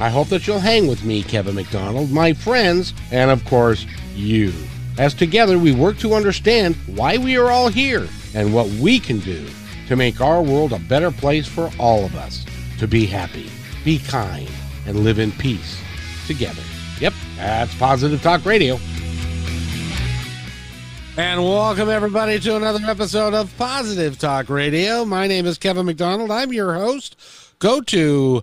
I hope that you'll hang with me, Kevin McDonald, my friends, and of course, you. As together we work to understand why we are all here and what we can do to make our world a better place for all of us. To be happy, be kind, and live in peace together. Yep, that's Positive Talk Radio. And welcome everybody to another episode of Positive Talk Radio. My name is Kevin McDonald. I'm your host. Go to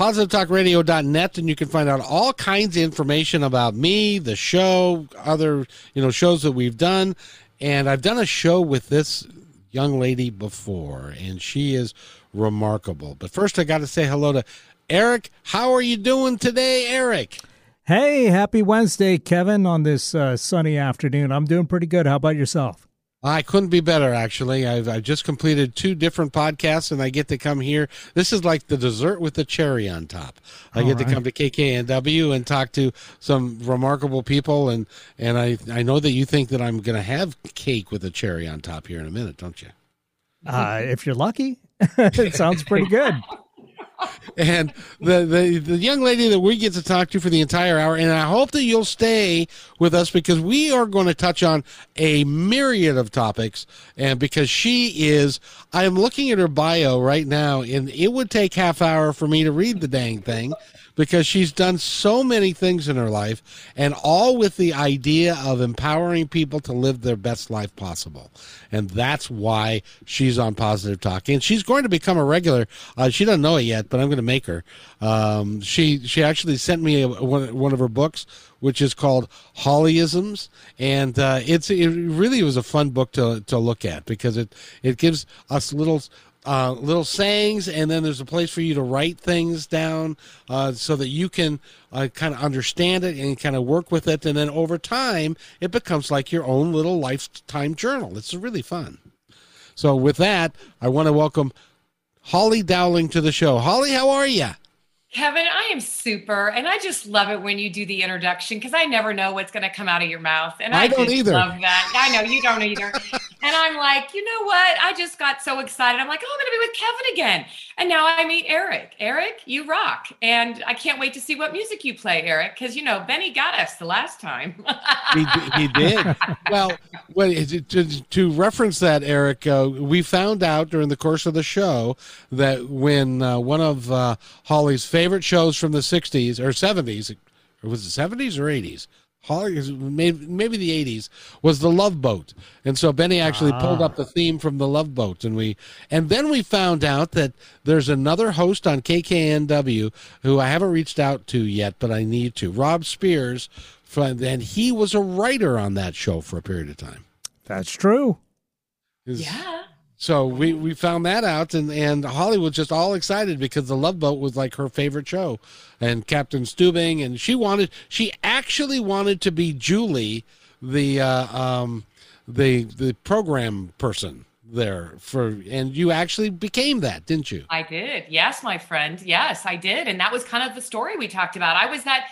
positivetalkradio.net and you can find out all kinds of information about me, the show, other, you know, shows that we've done. And I've done a show with this young lady before and she is remarkable. But first I got to say hello to Eric. How are you doing today, Eric? Hey, happy Wednesday, Kevin, on this uh, sunny afternoon. I'm doing pretty good. How about yourself? I couldn't be better, actually. I've, I've just completed two different podcasts, and I get to come here. This is like the dessert with the cherry on top. I All get right. to come to KKNW and talk to some remarkable people, and, and I, I know that you think that I'm going to have cake with a cherry on top here in a minute, don't you? Uh, if you're lucky, it sounds pretty good. and the, the the young lady that we get to talk to for the entire hour and i hope that you'll stay with us because we are going to touch on a myriad of topics. And because she is i'm looking at her bio right now and it would take half hour for me to read the dang thing because she's done so many things in her life and all with the idea of empowering people to live their best life possible. And that's why she's on positive talk. And she's going to become a regular. Uh, she doesn't know it yet but i'm going to make her. Um, she she actually sent me a, one, one of her books which is called hollyisms. And uh, it's it really was a fun book to to look at because it it gives us little uh, little sayings, and then there's a place for you to write things down uh, so that you can uh, kind of understand it and kind of work with it. And then over time, it becomes like your own little lifetime journal. It's really fun. So, with that, I want to welcome Holly Dowling to the show. Holly, how are you? Kevin, I am super, and I just love it when you do the introduction because I never know what's going to come out of your mouth, and I I, don't either. love that. I know you don't either, and I'm like, you know what? I just got so excited. I'm like, oh, I'm going to be with Kevin again, and now I meet Eric. Eric, you rock, and I can't wait to see what music you play, Eric, because you know Benny got us the last time. he, he did. Well, well to, to, to reference that, Eric, uh, we found out during the course of the show that when uh, one of uh, Holly's favorite shows from the 60s or 70s, or was it 70s or 80s? Maybe, maybe the 80s was the Love Boat, and so Benny actually pulled ah. up the theme from the Love Boat, and we, and then we found out that there's another host on KKNW who I haven't reached out to yet, but I need to. Rob Spears, from, and he was a writer on that show for a period of time. That's true. Is- yeah. So we, we found that out, and, and Holly was just all excited because the Love Boat was like her favorite show, and Captain Stubing, and she wanted she actually wanted to be Julie, the uh, um, the the program person there for, and you actually became that, didn't you? I did. Yes, my friend. Yes, I did. And that was kind of the story we talked about. I was that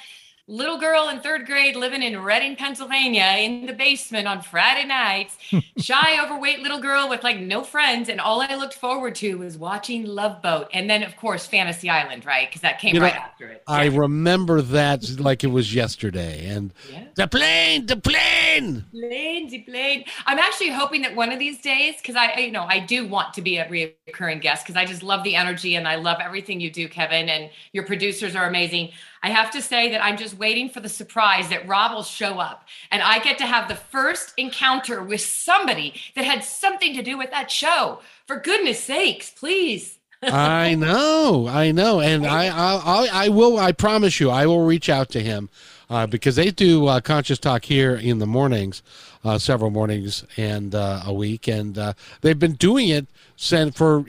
little girl in third grade living in Reading, Pennsylvania in the basement on Friday nights, shy, overweight little girl with like no friends. And all I looked forward to was watching Love Boat. And then, of course, Fantasy Island, right? Because that came You know, right after it. I Yeah. remember that like it was yesterday, and Yeah. the plane, the plane. Plane, the plane. I'm actually hoping that one of these days, because I, I- you know, I do want to be a recurring guest because I just love the energy and I love everything you do, Kevin, and your producers are amazing. I have to say that I'm just waiting for the surprise that Rob will show up and I get to have the first encounter with somebody that had something to do with that show. For goodness sakes, please. I know, I know, and I, I, I, I will. I promise you, I will reach out to him uh, because they do uh, conscious talk here in the mornings, uh, several mornings and uh, a week, and uh, they've been doing it since for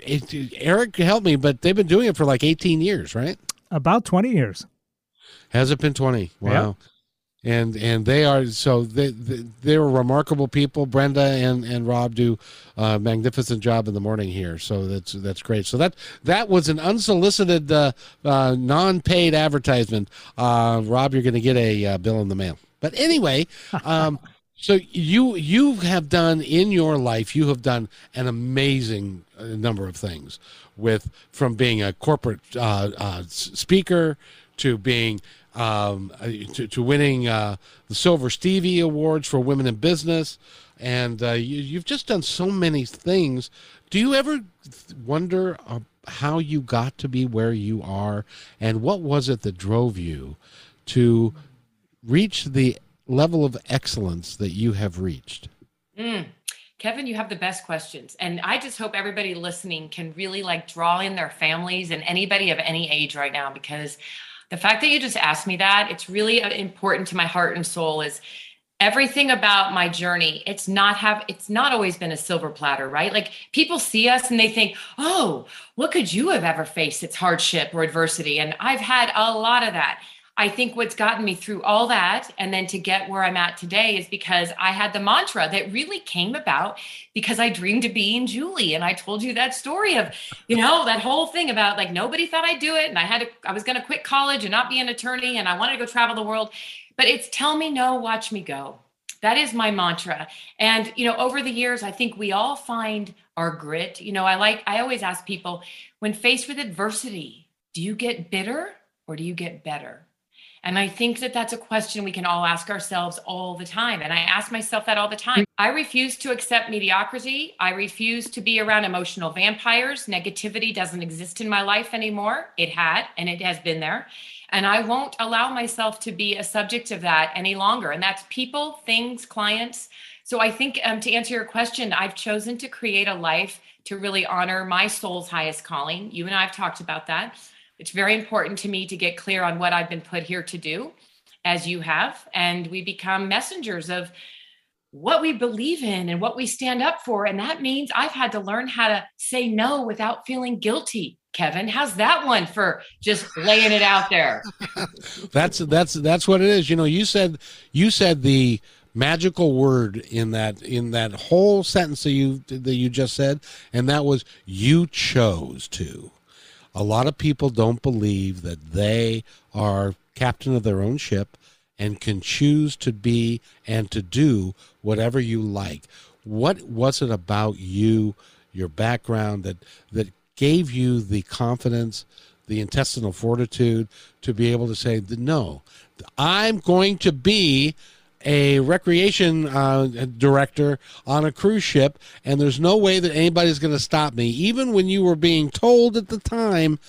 Eric help me, but they've been doing it for like eighteen years, right? About 20 years. Has it been twenty? Wow. and and they are so they, they they're remarkable people. Brenda and and Rob do a magnificent job in the morning here, so that's that's great. So that that was an unsolicited, uh, uh, non-paid advertisement. Uh, Rob, you're going to get a uh, bill in the mail. But anyway, um, so you you have done in your life, you have done an amazing uh, number of things with from being a corporate uh, speaker to being um, uh, to, to, winning uh, the Silver Stevie Awards for Women in Business, and uh, you, have just done so many things. Do you ever wonder uh, how you got to be where you are, and what was it that drove you to reach the level of excellence that you have reached? Mm. Kevin, you have the best questions. And I just hope everybody listening can really like draw in their families and anybody of any age right now because the fact that you just asked me that, it's really uh, important to my heart and soul is everything about my journey it's not have it's not always been a silver platter right? Like people see us and they think oh what could you have ever faced? It's hardship or adversity and i've had a lot of that I think what's gotten me through all that and then to get where I'm at today is because I had the mantra that really came about because I dreamed of being Julie. And I told you that story of, you know, that whole thing about like nobody thought I'd do it. And I had to, I was going to quit college and not be an attorney and I wanted to go travel the world. But it's tell me no, watch me go. That is my mantra. And, you know, over the years, I think we all find our grit. You know, I like, I always ask people when faced with adversity, do you get bitter or do you get better? And I think that that's a question we can all ask ourselves all the time. And I ask myself that all the time. I refuse to accept mediocrity. I refuse to be around emotional vampires. Negativity doesn't exist in my life anymore. It had, and it has been there. And I won't allow myself to be a subject of that any longer. And that's people, things, clients. So I think um, to answer your question, I've chosen to create a life to really honor my soul's highest calling. You and I have talked about that it's very important to me to get clear on what I've been put here to do, as you have. And we become messengers of what we believe in and what we stand up for. And that means I've had to learn how to say no without feeling guilty. Kevin, how's that one for just laying it out there? that's that's that's what it is. You know, you said you said the magical word in that in that whole sentence that you that you just said, and that was you chose to a lot of people don't believe that they are captain of their own ship and can choose to be and to do whatever you like. What was it about you, your background that that gave you the confidence, the intestinal fortitude to be able to say, "No, I'm going to be a recreation uh, director on a cruise ship, and there's no way that anybody's going to stop me, even when you were being told at the time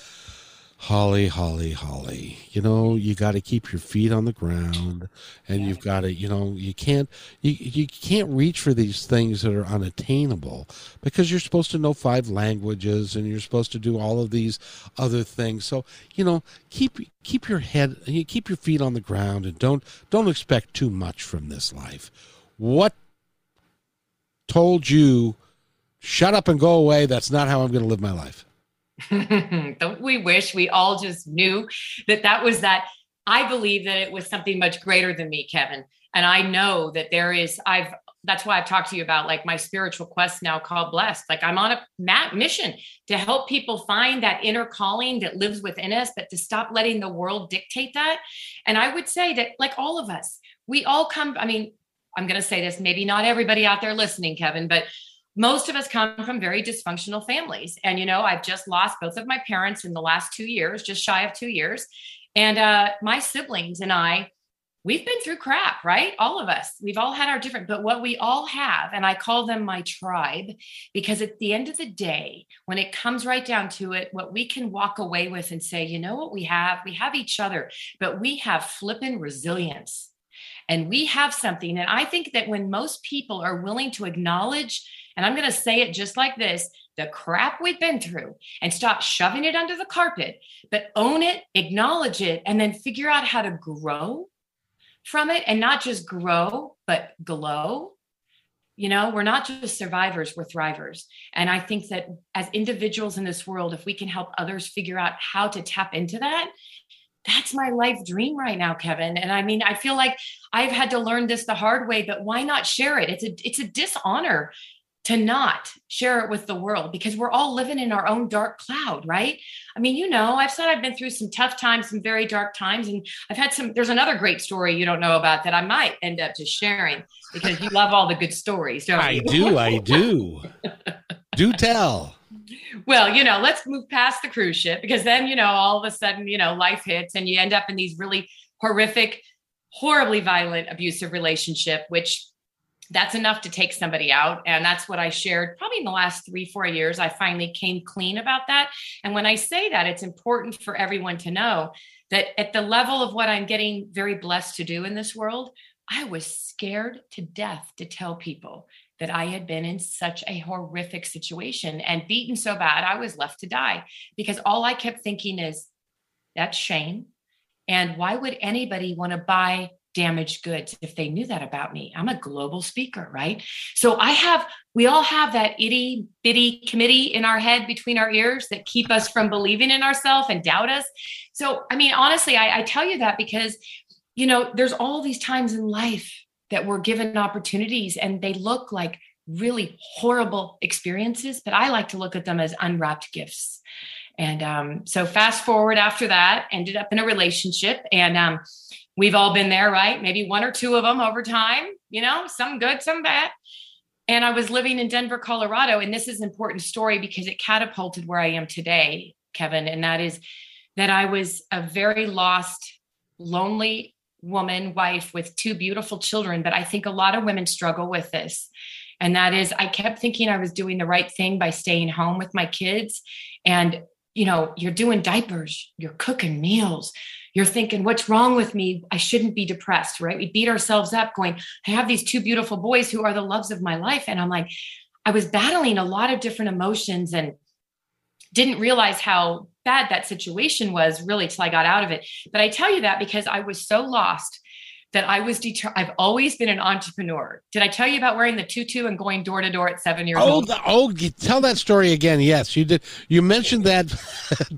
Holly, Holly, Holly. You know, you got to keep your feet on the ground, and you've got to, you know, you can't, you you can't reach for these things that are unattainable because you're supposed to know five languages and you're supposed to do all of these other things. So, you know, keep keep your head, you keep your feet on the ground, and don't don't expect too much from this life. What told you, shut up and go away? That's not how I'm going to live my life. Don't we wish we all just knew that that was that? I believe that it was something much greater than me, Kevin. And I know that there is, I've, that's why I've talked to you about like my spiritual quest now called Blessed. Like I'm on a mission to help people find that inner calling that lives within us, but to stop letting the world dictate that. And I would say that, like all of us, we all come, I mean, I'm going to say this, maybe not everybody out there listening, Kevin, but most of us come from very dysfunctional families. And, you know, I've just lost both of my parents in the last two years, just shy of two years. And uh, my siblings and I, we've been through crap, right? All of us. We've all had our different, but what we all have, and I call them my tribe, because at the end of the day, when it comes right down to it, what we can walk away with and say, you know what we have? We have each other, but we have flipping resilience. And we have something. And I think that when most people are willing to acknowledge and I'm going to say it just like this the crap we've been through and stop shoving it under the carpet, but own it, acknowledge it, and then figure out how to grow from it and not just grow, but glow. You know, we're not just survivors, we're thrivers. And I think that as individuals in this world, if we can help others figure out how to tap into that, that's my life dream right now kevin and i mean i feel like i've had to learn this the hard way but why not share it it's a it's a dishonor to not share it with the world because we're all living in our own dark cloud right i mean you know i've said i've been through some tough times some very dark times and i've had some there's another great story you don't know about that i might end up just sharing because you love all the good stories don't I do, I do. do tell. Well, you know, let's move past the cruise ship because then, you know, all of a sudden, you know, life hits and you end up in these really horrific, horribly violent, abusive relationship, which that's enough to take somebody out. And that's what I shared probably in the last three, four years. I finally came clean about that. And when I say that, it's important for everyone to know that at the level of what I'm getting very blessed to do in this world, I was scared to death to tell people that I had been in such a horrific situation and beaten so bad I was left to die because all I kept thinking is that's shame. And why would anybody want to buy damaged goods if they knew that about me? I'm a global speaker, right? So I have, we all have that itty bitty committee in our head between our ears that keep us from believing in ourselves and doubt us. So, I mean, honestly, I, I tell you that because, you know, there's all these times in life that we're given opportunities and they look like really horrible experiences, but I like to look at them as unwrapped gifts. And um, so, fast forward after that, ended up in a relationship, and um, we've all been there, right? Maybe one or two of them over time, you know, some good, some bad. And I was living in Denver, Colorado, and this is an important story because it catapulted where I am today, Kevin. And that is that I was a very lost, lonely woman, wife with two beautiful children. But I think a lot of women struggle with this. And that is, I kept thinking I was doing the right thing by staying home with my kids. And, you know, you're doing diapers, you're cooking meals, you're thinking, what's wrong with me? I shouldn't be depressed, right? We beat ourselves up going, I have these two beautiful boys who are the loves of my life. And I'm like, I was battling a lot of different emotions and didn't realize how bad that situation was really till I got out of it. But I tell you that because I was so lost that I was deter- I've always been an entrepreneur. Did I tell you about wearing the tutu and going door to door at seven years Oh, old? the, oh, tell that story again. Yes, you did. You mentioned that.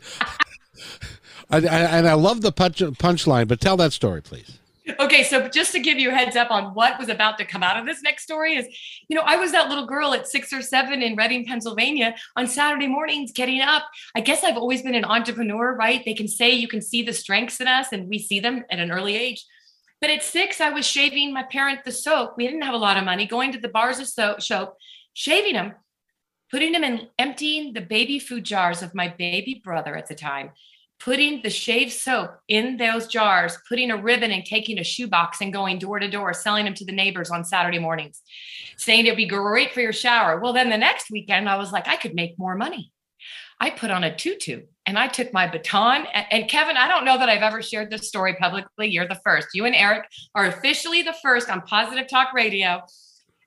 I, I, and I love the punch punchline, but tell that story, please. Okay, so just to give you a heads up on what was about to come out of this next story is, you know, I was that little girl at six or seven in Reading, Pennsylvania on Saturday mornings getting up. I guess I've always been an entrepreneur, right? They can say you can see the strengths in us, and we see them at an early age. But at six, I was shaving my parent the soap. We didn't have a lot of money, going to the bars of soap, soap shaving them, putting them in, emptying the baby food jars of my baby brother at the time putting the shave soap in those jars, putting a ribbon and taking a shoebox and going door to door, selling them to the neighbors on Saturday mornings, saying it'd be great for your shower. Well, then the next weekend, I was like, I could make more money. I put on a tutu and I took my baton. And Kevin, I don't know that I've ever shared this story publicly. You're the first. You and Eric are officially the first on Positive Talk Radio.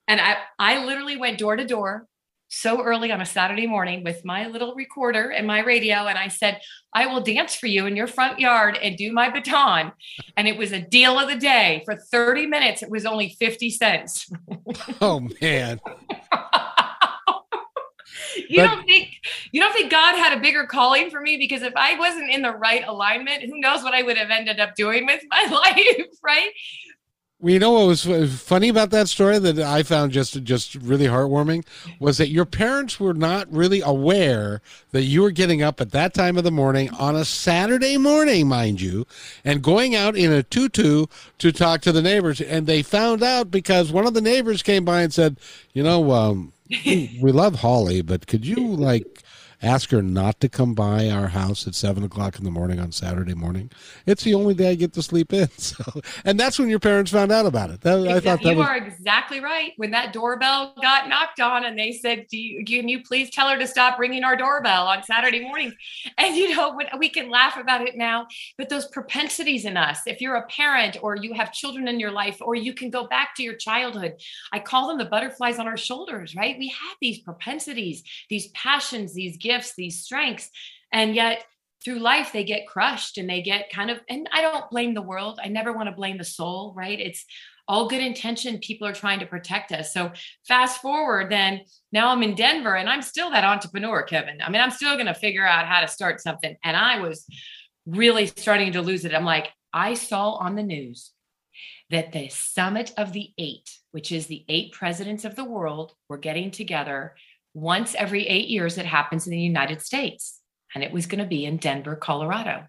And I, I literally went door to door so early on a Saturday morning with my little recorder and my radio. And I said, I will dance for you in your front yard and do my baton. And it was a deal of the day. For 30 minutes, it was only 50 cents. Oh man, you But- don't think you don't think God had a bigger calling for me? Because if I wasn't in the right alignment, who knows what I would have ended up doing with my life, right? Well, you know what was funny about that story that I found just just really heartwarming was that your parents were not really aware that you were getting up at that time of the morning on a Saturday morning, mind you, and going out in a tutu to talk to the neighbors, and they found out because one of the neighbors came by and said, "You know, um, we love Holly, but could you like?" Ask her not to come by our house at seven o'clock in the morning on Saturday morning. It's the only day I get to sleep in. So, and that's when your parents found out about it. That, I thought that you was are exactly right. When that doorbell got knocked on and they said, Do you, can you please tell her to stop ringing our doorbell on Saturday mornings? And you know, when, we can laugh about it now, but those propensities in us, if you're a parent or you have children in your life, or you can go back to your childhood, I call them the butterflies on our shoulders, right? We have these propensities, these passions, these gifts, these strengths. And yet, through life they get crushed and they get kind of and i don't blame the world. I never want to blame the soul right? It's all good intention. People are trying to protect us. So fast forward then now i'm in denver and i'm still that entrepreneur kevin. I mean i'm still going to figure out how to start something. And i was really starting to lose it. I'm like, I saw on the news that the summit of the eight, which is the eight presidents of the world, were getting together once every eight years. It happens in the United States. And it was going to be in Denver, Colorado.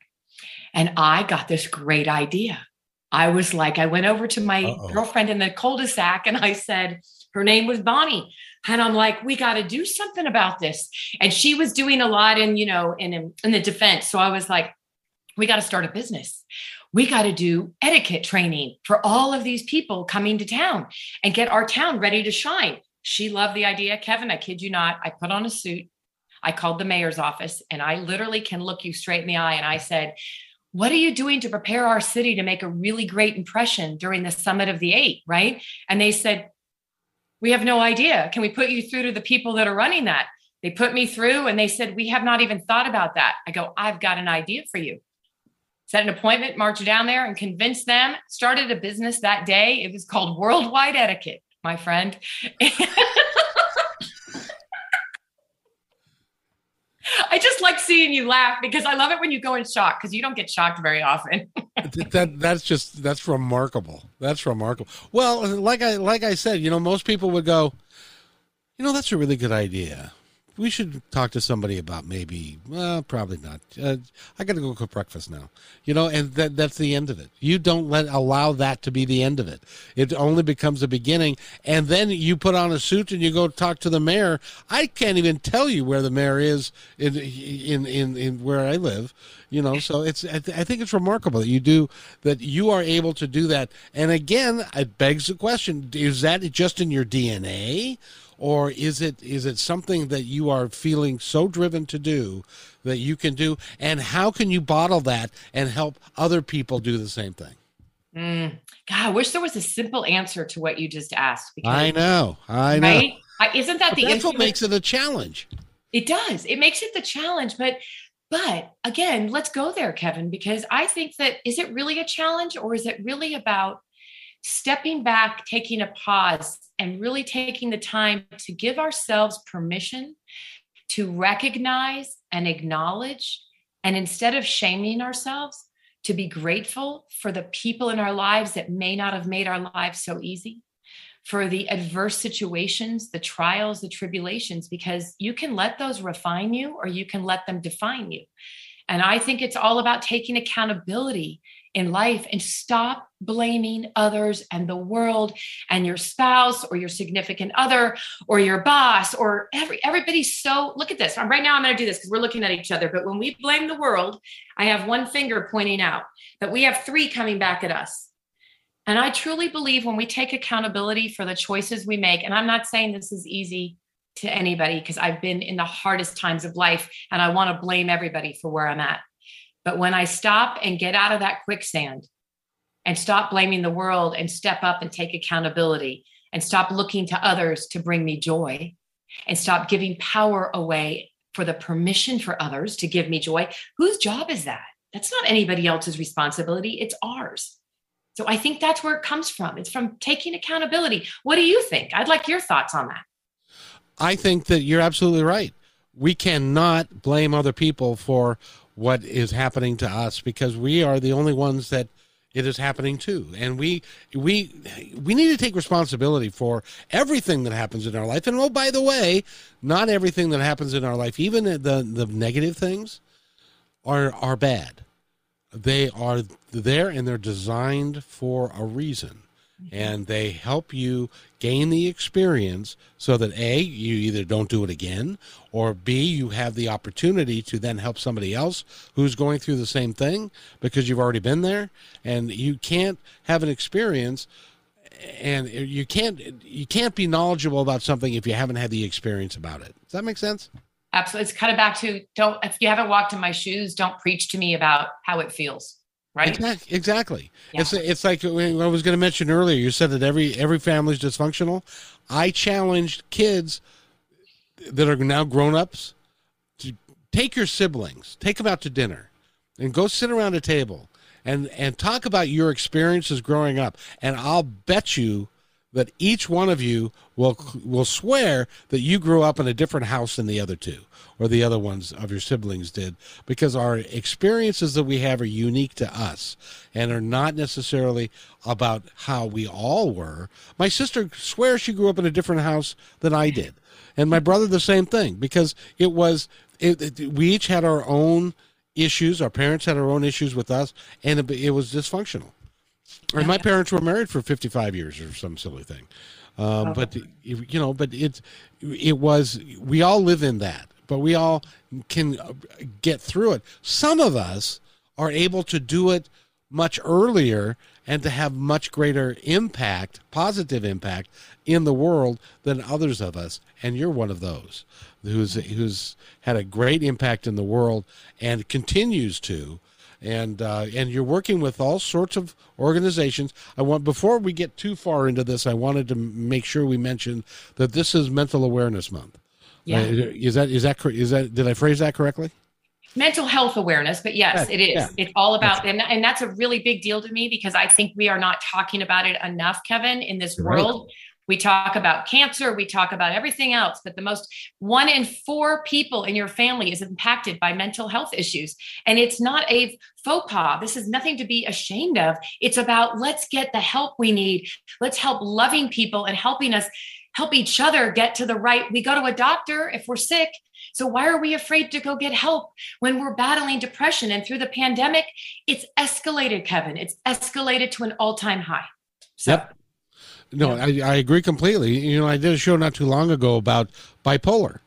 And I got this great idea. I was like, I went over to my Uh-oh. girlfriend in the cul-de-sac and I said, her name was Bonnie. And I'm like, we got to do something about this. And she was doing a lot in, you know, in, in the defense. So I was like, we got to start a business. We got to do etiquette training for all of these people coming to town and get our town ready to shine. She loved the idea. Kevin, I kid you not, I put on a suit. I called the mayor's office and I literally can look you straight in the eye. And I said, What are you doing to prepare our city to make a really great impression during the summit of the eight? Right. And they said, We have no idea. Can we put you through to the people that are running that? They put me through and they said, We have not even thought about that. I go, I've got an idea for you set an appointment, march down there and convince them, started a business that day. It was called Worldwide Etiquette, my friend. I just like seeing you laugh because I love it when you go in shock because you don't get shocked very often. that that's just that's remarkable. That's remarkable. Well, like I like I said, you know, most people would go, you know, that's a really good idea we should talk to somebody about maybe well probably not. Uh, i gotta go cook breakfast now you know and that that's the end of it. You don't let allow that to be the end of it. It only becomes a beginning and then you put on a suit and you go talk to the mayor. I can't even tell you where the mayor is in in in, in where i live you know so it's I, th- I think it's remarkable that you do that you are able to do that. And again it begs the question is that just in your dna or is it is it something that you are feeling so driven to do that you can do? And how can you bottle that and help other people do the same thing? Mm. god i wish there was a simple answer to what you just asked because, i know. I know. Right? isn't that but the that's what makes it a challenge. It does. It makes it the challenge but but again let's go there kevin because i think that is it really a challenge or is it really about stepping back, taking a pause, and really taking the time to give ourselves permission to recognize and acknowledge, and instead of shaming ourselves, to be grateful for the people in our lives that may not have made our lives so easy, for the adverse situations, the trials, the tribulations, because you can let those refine you or you can let them define you. And I think it's all about taking accountability in life and stop blaming others and the world and your spouse or your significant other or your boss or every everybody's so look at this. Right now i'm going to do this because we're looking at each other but when we blame the world i have one finger pointing out but we have three coming back at us. And i truly believe when we take accountability for the choices we make and i'm not saying this is easy to anybody because i've been in the hardest times of life and i want to blame everybody for where i'm at but when I stop and get out of that quicksand and stop blaming the world and step up and take accountability and stop looking to others to bring me joy and stop giving power away for the permission for others to give me joy, whose job is that? That's not anybody else's responsibility, it's ours. So I think that's where it comes from. It's from taking accountability. What do you think? I'd like your thoughts on that. I think that you're absolutely right. We cannot blame other people for what is happening to us because we are the only ones that it is happening to. And we we we need to take responsibility for everything that happens in our life. And oh by the way not everything that happens in our life even the the negative things are are bad. They are there and they're designed for a reason Mm-hmm. and they help you gain the experience so that a you either don't do it again or b you have the opportunity to then help somebody else who's going through the same thing because you've already been there and you can't have an experience and you can't you can't be knowledgeable about something if you haven't had the experience about it. Does that make sense? Absolutely. It's kind of back to don't if you haven't walked in my shoes don't preach to me about how it feels right? Exactly. Yeah. It's it's like I was going to mention earlier. You said that every every family's dysfunctional. I challenged kids that are now grown ups to take your siblings, take them out to dinner, and go sit around a table and and talk about your experiences growing up. And I'll bet you that each one of you will will swear that you grew up in a different house than the other two or the other ones of your siblings did because our experiences that we have are unique to us and are not necessarily about how we all were. My sister swears she grew up in a different house than I did. And my brother the same thing because it was it, it, we each had our own issues. Our parents had our own issues with us and it, it was dysfunctional. And my parents were married for 55 years or some silly thing. Um, but you know, but it it was we all live in that, but we all can get through it. Some of us are able to do it much earlier and to have much greater impact, positive impact in the world than others of us. And you're one of those who's who's had a great impact in the world and continues to and uh, and you're working with all sorts of organizations. I want before we get too far into this, I wanted to make sure we mention that this is Mental Awareness Month. Yeah. Uh, is that is that is that did I phrase that correctly? Mental health awareness, but yes, yeah, it is. Yeah. It's all about, and, and that's a really big deal to me because I think we are not talking about it enough, Kevin, in this world. We talk about cancer, we talk about everything else, but the most one in four people in your family is impacted by mental health issues. And it's not a faux pas. This is nothing to be ashamed of. It's about let's get the help we need. Let's help loving people and helping us help each other get to the right. We go to a doctor if we're sick. So why are we afraid to go get help when we're battling depression? And through the pandemic, it's escalated, Kevin. It's escalated to an all-time high. So. Yep. No, I, I agree completely. You know, I did a show not too long ago about bipolar.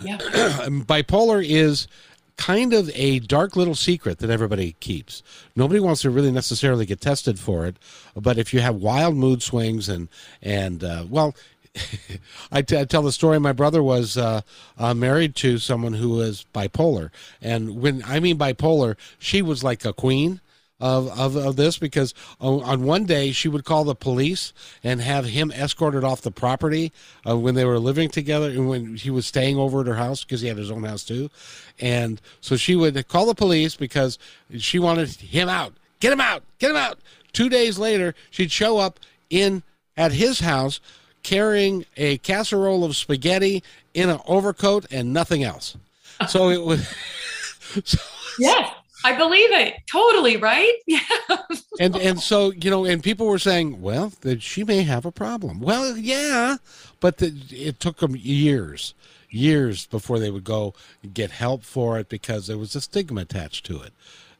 Yeah. bipolar is kind of a dark little secret that everybody keeps. Nobody wants to really necessarily get tested for it, but if you have wild mood swings and and uh, well, I, t- I tell the story. My brother was uh, uh, married to someone who was bipolar, and when I mean bipolar, she was like a queen of, of, of this because on one day she would call the police and have him escorted off the property uh, when they were living together and when he was staying over at her house because he had his own house too. And so she would call the police because she wanted him out. Get him out. Get him out. Two days later, she'd show up in at his house carrying a casserole of spaghetti in an overcoat and nothing else. So it was. so, yes. I believe it totally, right? Yeah. and and so you know, and people were saying, well, that she may have a problem. Well, yeah, but the, it took them years, years before they would go get help for it because there was a stigma attached to it,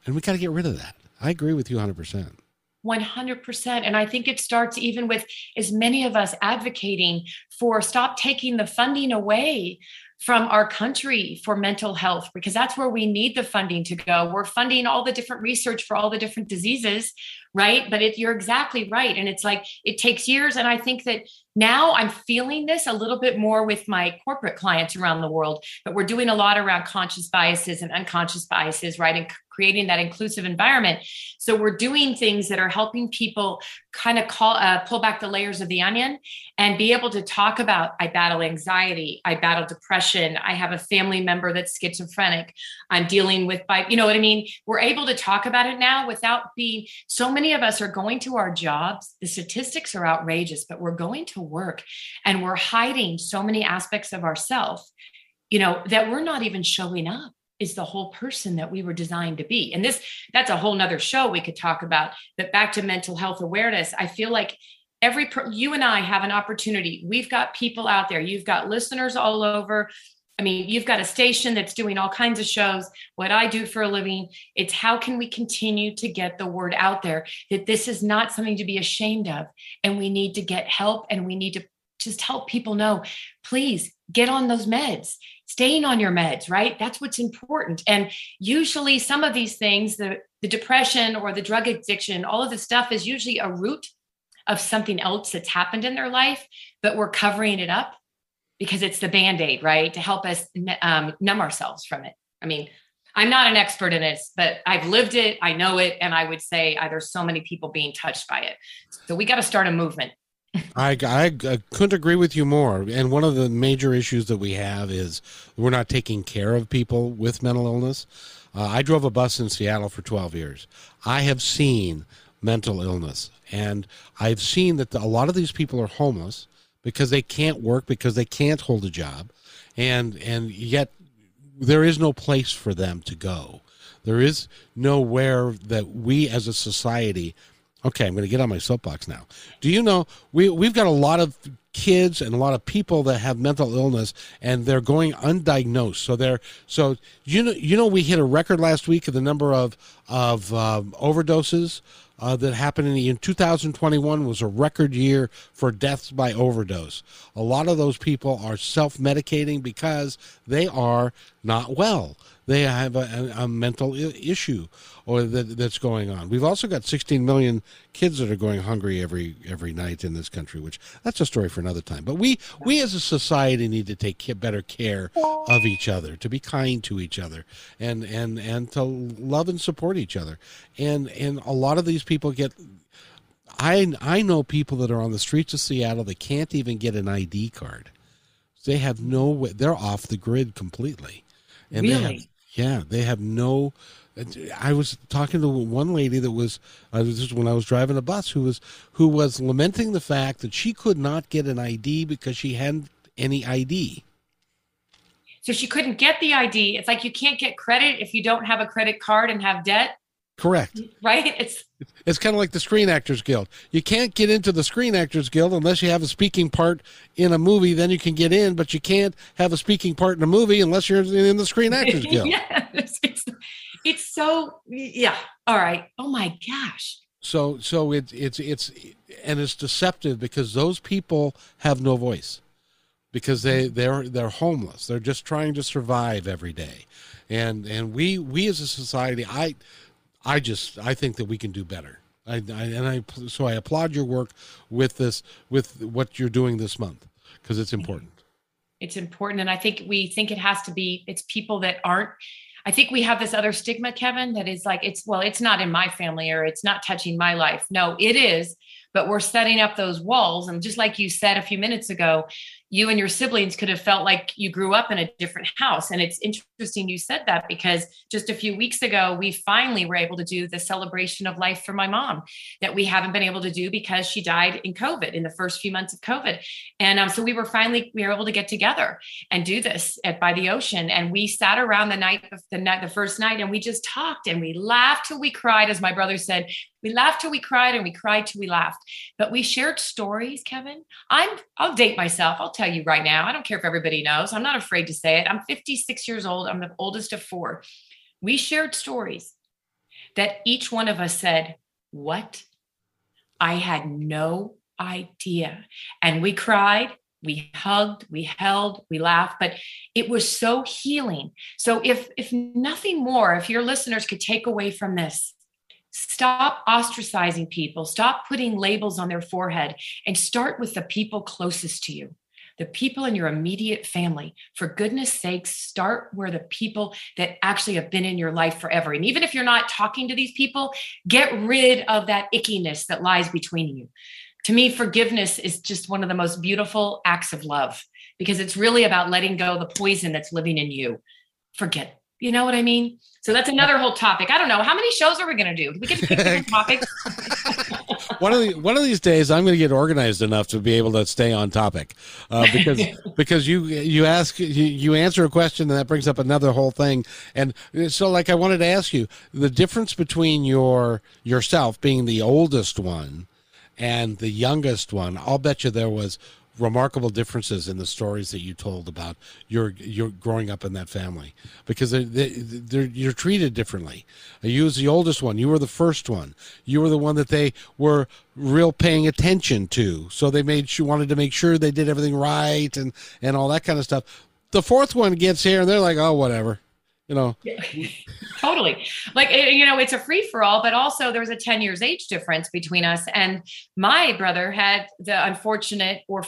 and we got to get rid of that. I agree with you, hundred percent. 100%. And I think it starts even with as many of us advocating for stop taking the funding away from our country for mental health because that's where we need the funding to go. We're funding all the different research for all the different diseases, right? But it, you're exactly right. And it's like it takes years. And I think that now I'm feeling this a little bit more with my corporate clients around the world, but we're doing a lot around conscious biases and unconscious biases, right? And creating that inclusive environment. So we're doing things that are helping people kind of call uh, pull back the layers of the onion and be able to talk about I battle anxiety, I battle depression, I have a family member that's schizophrenic, I'm dealing with by you know what I mean. We're able to talk about it now without being. So many of us are going to our jobs. The statistics are outrageous, but we're going to work and we're hiding so many aspects of ourselves you know that we're not even showing up is the whole person that we were designed to be and this that's a whole nother show we could talk about but back to mental health awareness i feel like every per, you and i have an opportunity. We've got people out there. You've got listeners all over. I mean you've got a station that's doing all kinds of shows. What i do for a living it's how can we continue to get the word out there that this is not something to be ashamed of and we need to get help and we need to just help people know please get on those meds. Staying on your meds right? That's what's important. And usually some of these things the the depression or the drug addiction all of the stuff is usually a root of something else that's happened in their life but we're covering it up because it's the band-aid right to help us um, numb ourselves from it i mean i'm not an expert in this but i've lived it i know it and i would say uh, there's so many people being touched by it so we got to start a movement I, I, I, couldn't agree with you more. And one of the major issues that we have is we're not taking care of people with mental illness. Uh, I drove a bus in Seattle for 12 years. I have seen mental illness. And I've seen that a lot of these people are homeless because they can't work, because they can't hold a job. And, and yet there is no place for them to go. There is nowhere that we as a society Okay, I'm going to get on my soapbox now. Do you know we we've got a lot of kids and a lot of people that have mental illness and they're going undiagnosed. So they're so you know you know we hit a record last week of the number of of um, overdoses uh, that happened in, in 2021 was a record year for deaths by overdose. A lot of those people are self-medicating because they are not well they have a, a mental issue or that, that's going on. We've also got 16 million kids that are going hungry every every night in this country, which that's a story for another time. But we we as a society need to take better care of each other, to be kind to each other, and and and to love and support each other. And and a lot of these people get I I know people that are on the streets of Seattle that can't even get an ID card. They have no way. they're off the grid completely. And really? They have, yeah, they have no. I was talking to one lady that was, just when I was driving a bus who was who was lamenting the fact that she could not get an ID because she hadn't any ID. So she couldn't get the ID. It's like you can't get credit if you don't have a credit card and have debt. Correct. Right? It's it's kind of like the Screen Actors Guild. You can't get into the Screen Actors Guild unless you have a speaking part in a movie. Then you can get in, but you can't have a speaking part in a movie unless you're in the Screen Actors Guild. yeah, it's, it's, it's so yeah. All right. Oh my gosh. So so it's it's it's and it's deceptive because those people have no voice because they they're they're homeless. They're just trying to survive every day, and and we we as a society, I I just I think that we can do better. I, I, and I so I applaud your work with this with what you're doing this month because it's important. It's important, and I think we think it has to be. It's people that aren't. I think we have this other stigma, Kevin, that is like it's well, it's not in my family or it's not touching my life. No, it is, but we're setting up those walls, and just like you said a few minutes ago, you and your siblings could have felt like you grew up in a different house. And it's interesting you said that because just a few weeks ago, we finally were able to do the celebration of life for my mom that we haven't been able to do because she died in COVID in the first few months of COVID. And um, so we were finally, we were able to get together and do this at by the ocean. And we sat around the night, the night, the first night, and we just talked and we laughed till we cried, as my brother said, we laughed till we cried and we cried till we laughed. But we shared stories, Kevin. I'm I'll date myself. I'll tell you right now. I don't care if everybody knows. I'm not afraid to say it. I'm 56 years old. I'm the oldest of four. We shared stories that each one of us said, "What? I had no idea." And we cried, we hugged, we held, we laughed, but it was so healing. So if if nothing more, if your listeners could take away from this, Stop ostracizing people. Stop putting labels on their forehead and start with the people closest to you, the people in your immediate family. For goodness sakes, start where the people that actually have been in your life forever. And even if you're not talking to these people, get rid of that ickiness that lies between you. To me, forgiveness is just one of the most beautiful acts of love because it's really about letting go the poison that's living in you. Forget you know what I mean? So that's another whole topic. I don't know how many shows are we going to do. Do we get to pick different topics? One of the one of these days, I'm going to get organized enough to be able to stay on topic, uh, because because you you ask you, you answer a question and that brings up another whole thing. And so, like, I wanted to ask you the difference between your yourself being the oldest one and the youngest one. I'll bet you there was remarkable differences in the stories that you told about your your growing up in that family because they, they, you're treated differently. You was the oldest one. You were the first one. You were the one that they were real paying attention to. So they made she wanted to make sure they did everything right and and all that kind of stuff. The fourth one gets here and they're like, oh, whatever you know? Totally. Like eh, you know it's a free for all but also there was a 10 years age difference between us. And my brother had the unfortunate or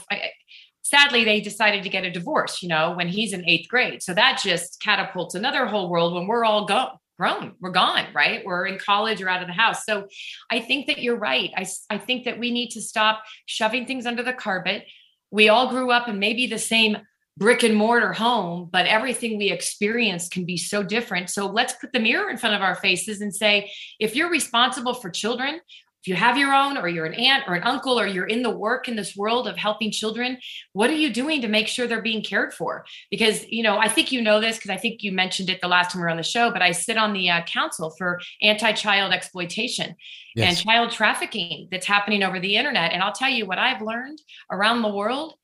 sadly they decided to get a divorce you know when he's in eighth grade. So that just catapults another whole world when we're all go- grown we're gone right? We're in college or out of the house. So i think that you're right. I, I think that we need to stop shoving things under the carpet. We all grew up in maybe the same brick and mortar home, but everything we experience can be so different. So let's put the mirror in front of our faces and say, if you're responsible for children, if you have your own or you're an aunt or an uncle or you're in the work in this world of helping children what are you doing to make sure they're being cared for because you know i think you know this because i think you mentioned it the last time we were on the show but i sit on the uh, council for anti-child exploitation yes. and child trafficking that's happening over the internet and i'll tell you what i've learned around the world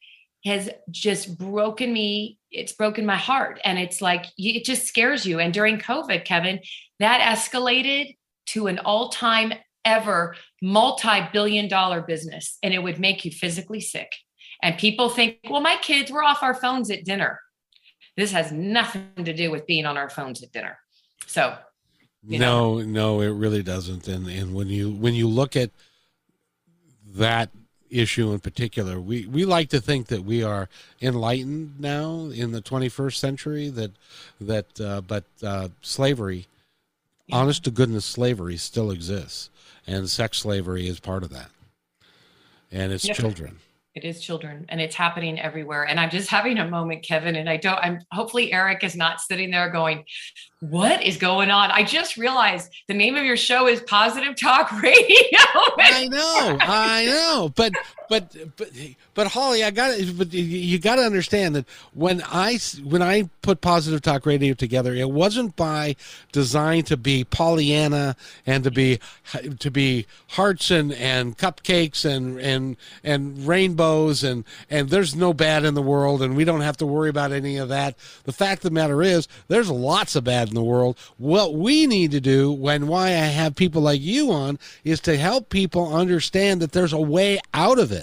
has just broken me it's broken my heart. And it's like it just scares you. And during covid kevin that escalated to an all-time ever multi-billion dollar business and it would make you physically sick. And people think well my kids were off our phones at dinner. This has nothing to do with being on our phones at dinner. So no know. no it really doesn't. And and when you when you look at that issue in particular we we like to think that we are enlightened now in the 21st century that that uh, but uh, slavery yeah. honest to goodness slavery still exists and sex slavery is part of that and it's yep. children it is children and it's happening everywhere. And i'm just having a moment kevin and i don't i'm hopefully eric is not sitting there going what is going on? I just realized the name of your show is positive talk radio. I know i know but but but but Holly, I got but you got to understand that when I when I put Positive Talk Radio together, it wasn't by design to be Pollyanna and to be to be hearts and, and cupcakes and and and rainbows and and there's no bad in the world and we don't have to worry about any of that. The fact of the matter is, there's lots of bad in the world. What we need to do, when why I have people like you on, is to help people understand that there's a way out of it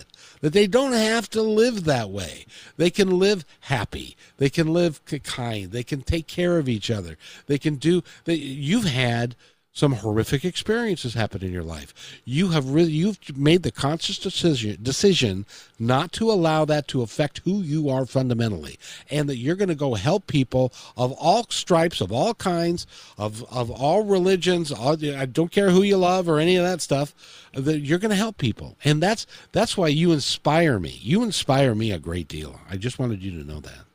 that they don't have to live that way. They can live happy. They can live kind. They can take care of each other. They can do. You've had some horrific experiences happen in your life. You have really you've made the conscious decision decision not to allow that to affect who you are fundamentally, and that you're going to go help people of all stripes, of all kinds, of of all religions. All, I don't care who you love or any of that stuff. That you're going to help people, and that's that's why you inspire me. You inspire me a great deal. I just wanted you to know that.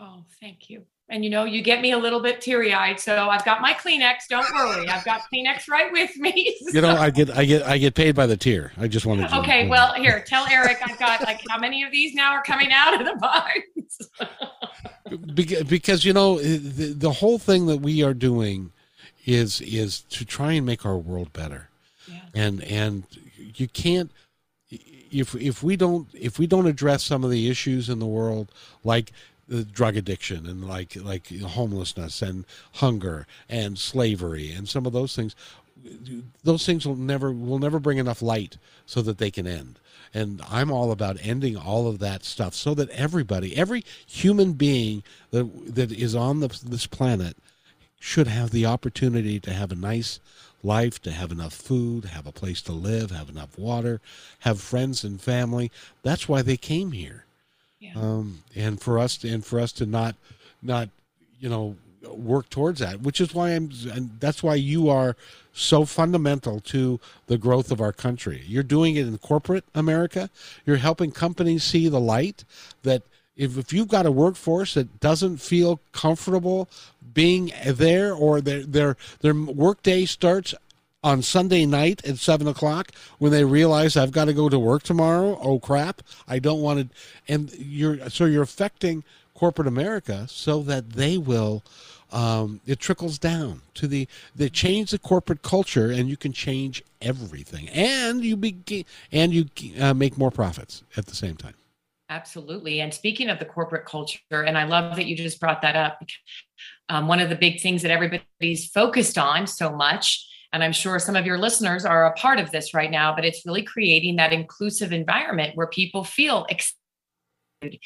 Oh, thank you and you know you get me a little bit teary-eyed so i've got my kleenex don't worry i've got kleenex right with me so. you know i get i get i get paid by the tear i just wanted to okay well here tell eric i've got like how many of these now are coming out of the box because you know eh, the, the whole thing that we are doing is is to try and make our world better yeah. and and you can't if if we don't if we don't address some of the issues in the world like drug addiction and like like homelessness and hunger and slavery and some of those things those things will never will never bring enough light so that they can end. And i'm all about ending all of that stuff so that everybody every human being that that is on the, this planet should have the opportunity to have a nice life to have enough food have a place to live have enough water have friends and family. That's why they came here yeah. Um, and for us to, and for us to not not you know work towards that, which is why I'm and that's why you are so fundamental to the growth of our country. You're doing it in corporate America. You're helping companies see the light that if, if you've got a workforce that doesn't feel comfortable being there or their their their workday starts on Sunday night at seven o'clock when they realize I've got to go to work tomorrow. Oh crap! I don't want to. And you're so you're affecting corporate America so that they will. Um, it trickles down to the they change the corporate culture, and you can change everything, and you begin and you uh, make more profits at the same time. Absolutely. And speaking of the corporate culture, and I love that you just brought that up. Um, one of the big things that everybody's focused on so much and I'm sure some of your listeners are a part of this right now, but it's really creating that inclusive environment where people feel accepted,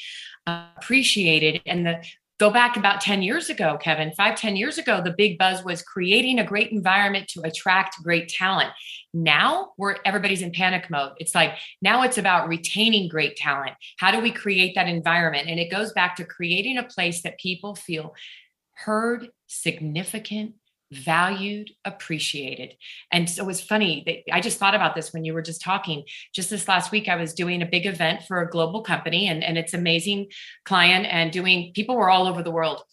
appreciated. And the go back about 10 years ago, Kevin, five, 10 years ago, the big buzz was creating a great environment to attract great talent. Now we're everybody's in panic mode. It's like now it's about retaining great talent. How do we create that environment? And it goes back to creating a place that people feel heard, significant, valued, appreciated. And so it was funny that I just thought about this when you were just talking. Just this last week, I was doing a big event for a global company, and, and it's amazing client and doing people were all over the world.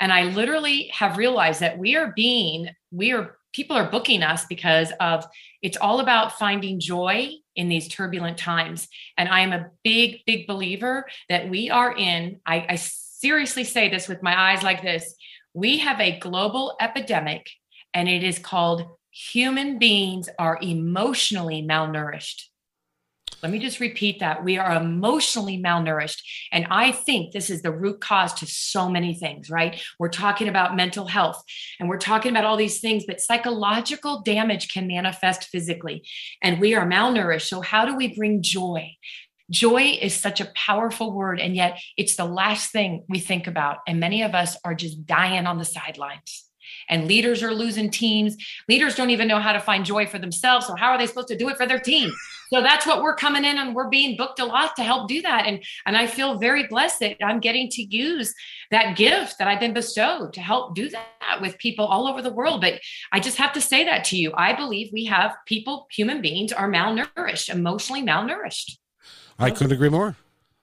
And I literally have realized that we are being, we are people are booking us because of it's all about finding joy in these turbulent times. And I am a big, big believer that we are in, I, I seriously say this with my eyes like this we have a global epidemic, and it is called human beings are emotionally malnourished. Let me just repeat that. We are emotionally malnourished. And I think this is the root cause to so many things, right? We're talking about mental health and we're talking about all these things, but psychological damage can manifest physically. And we are malnourished. So, how do we bring joy? Joy is such a powerful word, and yet it's the last thing we think about. And many of us are just dying on the sidelines and leaders are losing teams. Leaders don't even know how to find joy for themselves. So, how are they supposed to do it for their team? So, that's what we're coming in and we're being booked a lot to help do that. And, and I feel very blessed that I'm getting to use that gift that I've been bestowed to help do that with people all over the world. But I just have to say that to you. I believe we have people, human beings, are malnourished, emotionally malnourished. I couldn't agree more.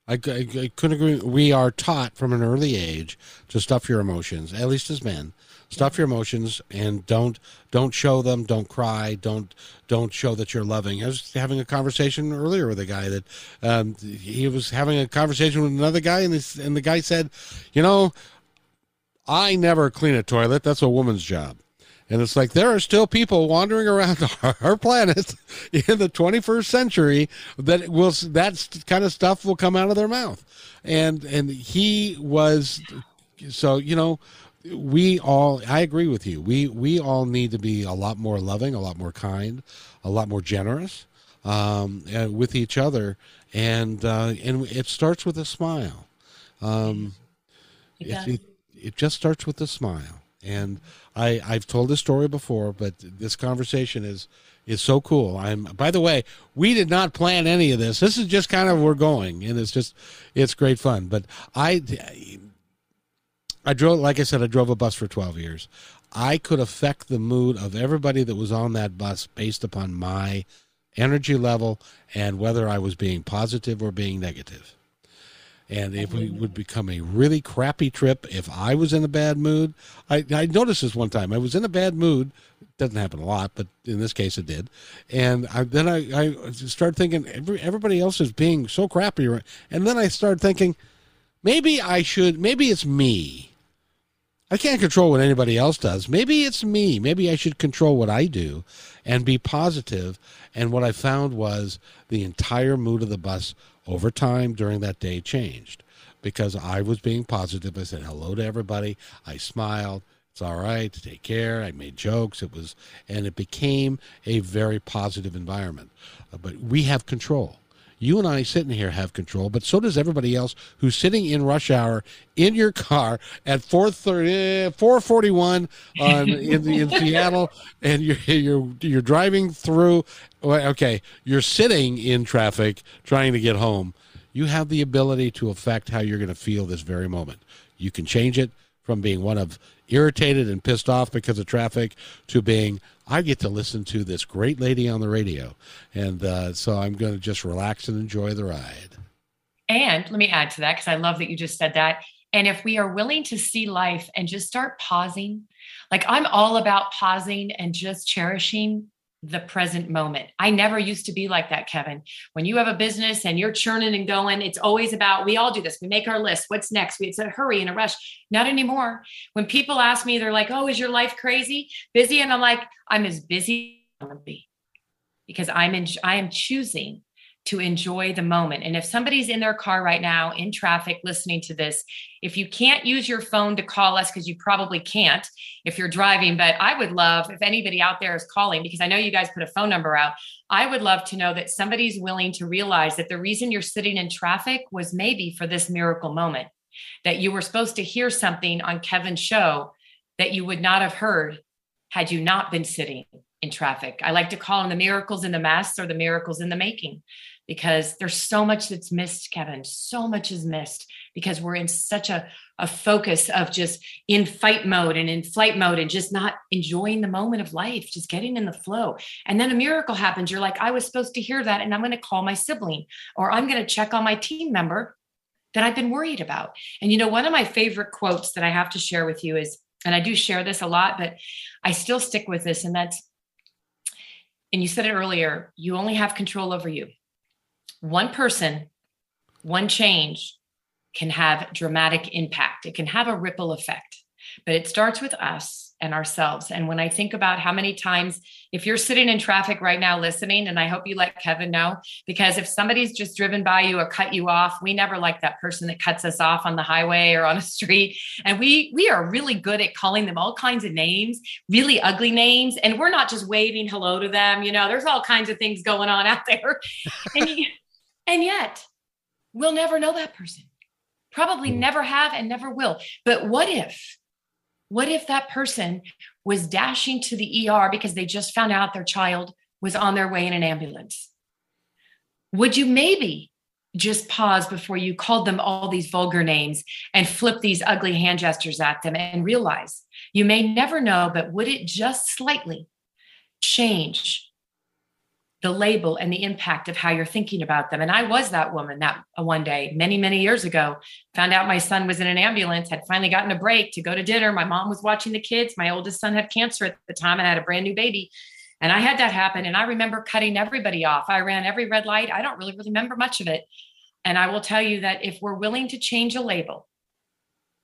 I, I, I, couldn't agree. We are taught from an early age to stuff your emotions, at least as men, stuff your emotions and don't don't show them don't cry don't don't show that you're loving. I was having a conversation earlier with a guy that um, he was having a conversation with another guy and, this, and the guy said you know i never clean a toilet. That's a woman's job and it's like there are still people wandering around our planet in the 21st century that will that kind of stuff will come out of their mouth. And and he was so you know we all i agree with you. We we all need to be a lot more loving a lot more kind a lot more generous um, with each other. And uh, and it starts with a smile. Um, it, it, it, just starts with a smile and i i've told this story before but this conversation is is so cool i'm by the way we did not plan any of this this is just kind of we're going and it's just it's great fun but i I drove, like I said, I drove a bus for 12 years. I could affect the mood of everybody that was on that bus based upon my energy level and whether I was being positive or being negative. And if it would become a really crappy trip, if I was in a bad mood, I, I noticed this one time. I was in a bad mood. It Doesn't happen a lot, but in this case it did. And I, then I, I started thinking, every, everybody else is being so crappy. And then I started thinking, maybe I should, maybe it's me I can't control what anybody else does. Maybe it's me. Maybe I should control what I do and be positive. And what I found was the entire mood of the bus over time during that day changed because I was being positive. I said hello to everybody. I smiled. It's all right. Take care. I made jokes. It was, and it became a very positive environment. Uh, but we have control you and I sitting here have control, but so does everybody else who's sitting in rush hour in your car at 430, eh, 441 on, um, in, in Seattle, and you're, you're, you're driving through. Oh, okay, you're sitting in traffic trying to get home. You have the ability to affect how you're going to feel this very moment. You can change it from being one of irritated and pissed off because of traffic to being I get to listen to this great lady on the radio. And uh, so I'm going to just relax and enjoy the ride. And let me add to that because I love that you just said that. And if we are willing to see life and just start pausing, like I'm all about pausing and just cherishing the present moment. I never used to be like that, Kevin. When you have a business and you're churning and going, it's always about, we all do this. We make our list. What's next? We, it's a hurry and a rush. Not anymore. When people ask me, they're like, oh, is your life crazy? Busy? And I'm like, I'm as busy as I want to be because I'm in, I am choosing to enjoy the moment. And if somebody's in their car right now in traffic listening to this, if you can't use your phone to call us, because you probably can't if you're driving, but I would love if anybody out there is calling, because I know you guys put a phone number out. I would love to know that somebody's willing to realize that the reason you're sitting in traffic was maybe for this miracle moment, that you were supposed to hear something on Kevin's show that you would not have heard had you not been sitting in traffic. I like to call them the miracles in the mess or the miracles in the making because there's so much that's missed, Kevin. So much is missed because we're in such a, a focus of just in fight mode and in flight mode and just not enjoying the moment of life, just getting in the flow. And then a miracle happens. You're like, I was supposed to hear that, and I'm going to call my sibling or I'm going to check on my team member that I've been worried about. And you know, one of my favorite quotes that I have to share with you is and I do share this a lot, but I still stick with this. And that's, and you said it earlier, you only have control over you. One person, one change can have dramatic impact. It can have a ripple effect, but it starts with us and ourselves. And when I think about how many times, if you're sitting in traffic right now listening, and I hope you let Kevin know, because if somebody's just driven by you or cut you off, we never like that person that cuts us off on the highway or on a street. And we we are really good at calling them all kinds of names, really ugly names, and we're not just waving hello to them. You know, there's all kinds of things going on out there, and, and yet we'll never know that person. Probably hmm. never have and never will. But what if? What if that person was dashing to the ER because they just found out their child was on their way in an ambulance? Would you maybe just pause before you called them all these vulgar names and flip these ugly hand gestures at them and realize you may never know, but would it just slightly change the label and the impact of how you're thinking about them. And I was that woman that uh, one day, many, many years ago, found out my son was in an ambulance, had finally gotten a break to go to dinner. My mom was watching the kids. My oldest son had cancer at the time and had a brand new baby. And I had that happen. And I remember cutting everybody off. I ran every red light. I don't really remember much of it. And I will tell you that if we're willing to change a label,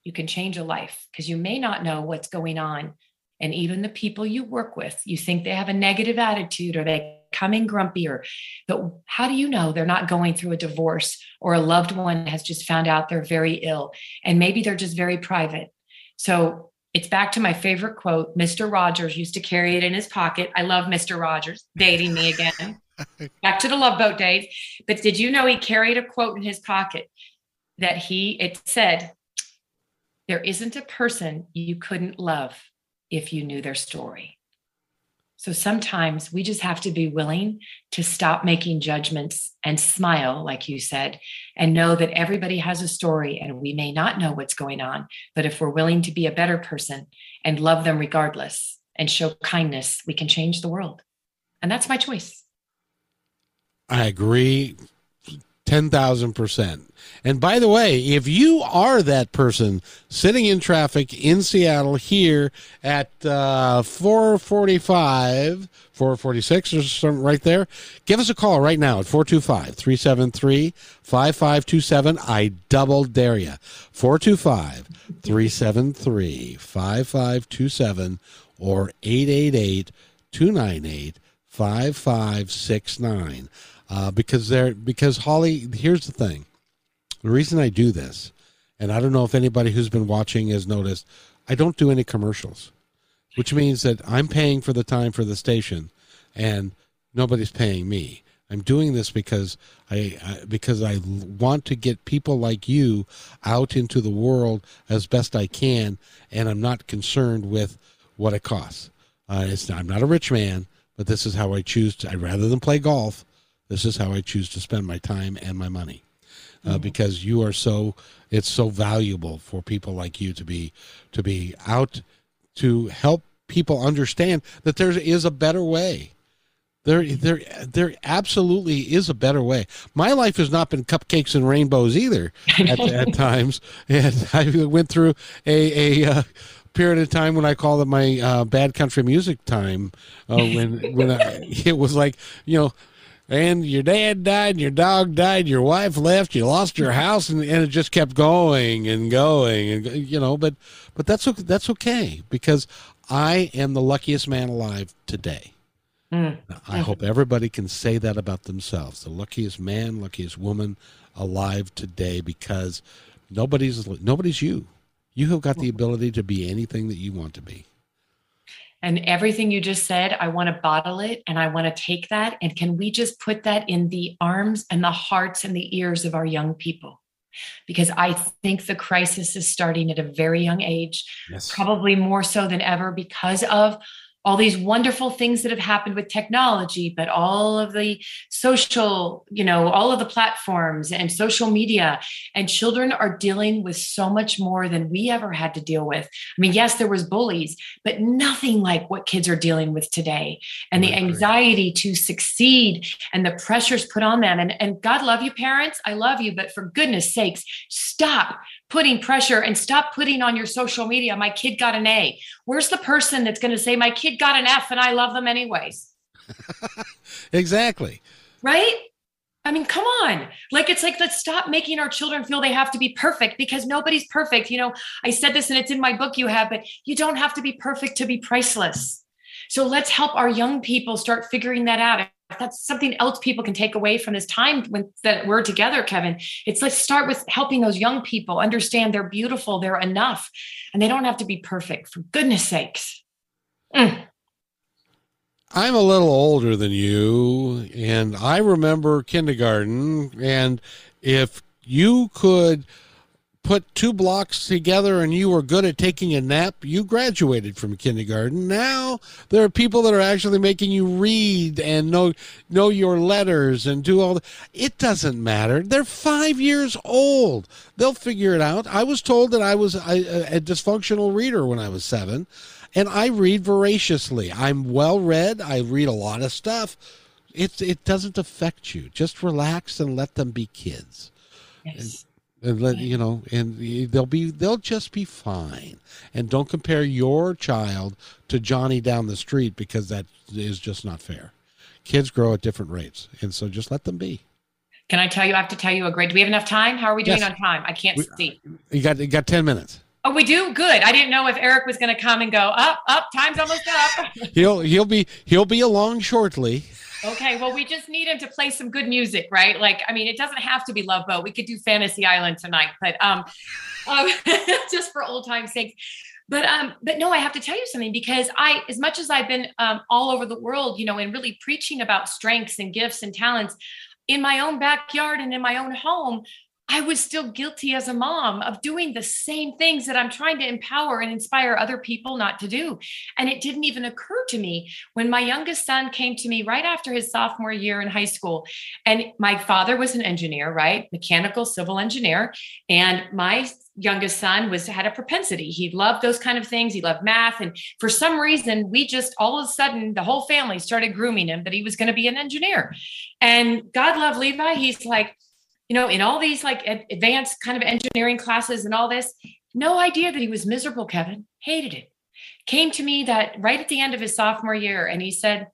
you can change a life because you may not know what's going on. And even the people you work with, you think they have a negative attitude or they becoming grumpier. But how do you know they're not going through a divorce or a loved one has just found out they're very ill and maybe they're just very private? So it's back to my favorite quote. Mr. Rogers used to carry it in his pocket. I love Mr. Rogers dating me again. back to the love boat days. But did you know he carried a quote in his pocket that he, it said, there isn't a person you couldn't love if you knew their story. So sometimes we just have to be willing to stop making judgments and smile, like you said, and know that everybody has a story and we may not know what's going on. But if we're willing to be a better person and love them regardless and show kindness, we can change the world. And that's my choice. I agree 10,000%. And by the way, if you are that person sitting in traffic in Seattle here at uh, 445, 446 or something right there, give us a call right now at 425 373 5527. I double dare you. 425 373 5527 or 888 298 5569 uh, because they're because Holly. Here's the thing: the reason I do this, and I don't know if anybody who's been watching has noticed, I don't do any commercials, which means that I'm paying for the time for the station, and nobody's paying me. I'm doing this because I, I, because I want to get people like you out into the world as best I can, and I'm not concerned with what it costs. Uh, it's I'm not a rich man, but this is how I choose to. I'd rather than play golf. This is how I choose to spend my time and my money. Uh, mm-hmm. because you are so it's so valuable for people like you to be to be out to help people understand that there is a better way there there there absolutely is a better way my life has not been cupcakes and rainbows either at, at times and i went through a a uh, period of time when I call it my uh, bad country music time, uh, when when I, it was like you know and your dad died and your dog died your wife left you lost your house and, and it just kept going and going and you know but but that's okay that's okay because i am the luckiest man alive today. Mm. i hope everybody can say that about themselves. The luckiest man luckiest woman alive today because nobody's nobody's you. You have got the ability to be anything that you want to be and everything you just said, I want to bottle it and I want to take that. And can we just put that in the arms and the hearts and the ears of our young people? Because I think the crisis is starting at a very young age, yes. probably more so than ever because of all these wonderful things that have happened with technology, but all of the social, you know, all of the platforms and social media. And children are dealing with so much more than we ever had to deal with. I mean, yes, there was bullies, but nothing like what kids are dealing with today. And the anxiety to succeed and the pressures put on them. And, and God love you, parents. I love you, but for goodness sakes, stop putting pressure and stop putting on your social media, my kid got an A. Where's the person that's going to say, my kid got an F and I love them anyways? exactly. Right? I mean, come on. Like, it's like, let's stop making our children feel they have to be perfect because nobody's perfect. You know, I said this and it's in my book you have, but you don't have to be perfect to be priceless. So let's help our young people start figuring that out that's something else people can take away from this time when that we're together kevin it's let's start with helping those young people understand they're beautiful they're enough and they don't have to be perfect for goodness sakes mm. i'm a little older than you and i remember kindergarten and if you could put two blocks together and you were good at taking a nap, you graduated from kindergarten. Now there are people that are actually making you read and know know your letters and do all the it doesn't matter. They're 5 years old. They'll figure it out. I was told that I was a, a dysfunctional reader when I was 7 and I read voraciously. I'm well read. I read a lot of stuff. It it doesn't affect you. Just relax and let them be kids. Yes and let you know and they'll be they'll just be fine and don't compare your child to johnny down the street because that is just not fair kids grow at different rates and so just let them be can i tell you i have to tell you a great do we have enough time how are we doing yes. on time i can't we, see you got you got 10 minutes Oh, we do good. I didn't know if Eric was going to come and go up, up. Time's almost up. he'll he'll be he'll be along shortly. Okay, well, we just need him to play some good music, right? Like, I mean, it doesn't have to be Love Boat. We could do Fantasy Island tonight, but um, um just for old time's sake. But um, but no, I have to tell you something because I, as much as I've been um, all over the world, you know, and really preaching about strengths and gifts and talents in my own backyard and in my own home, I was still guilty as a mom of doing the same things that I'm trying to empower and inspire other people not to do. And it didn't even occur to me when my youngest son came to me right after his sophomore year in high school. And my father was an engineer, right? Mechanical civil engineer. And my youngest son was had a propensity he loved those kind of things he loved math and for some reason we just all of a sudden the whole family started grooming him that he was going to be an engineer and god love levi he's like you know, in all these like advanced kind of engineering classes and all this, no idea that he was miserable, Kevin. Hated it. Came to me that right at the end of his sophomore year, and he said,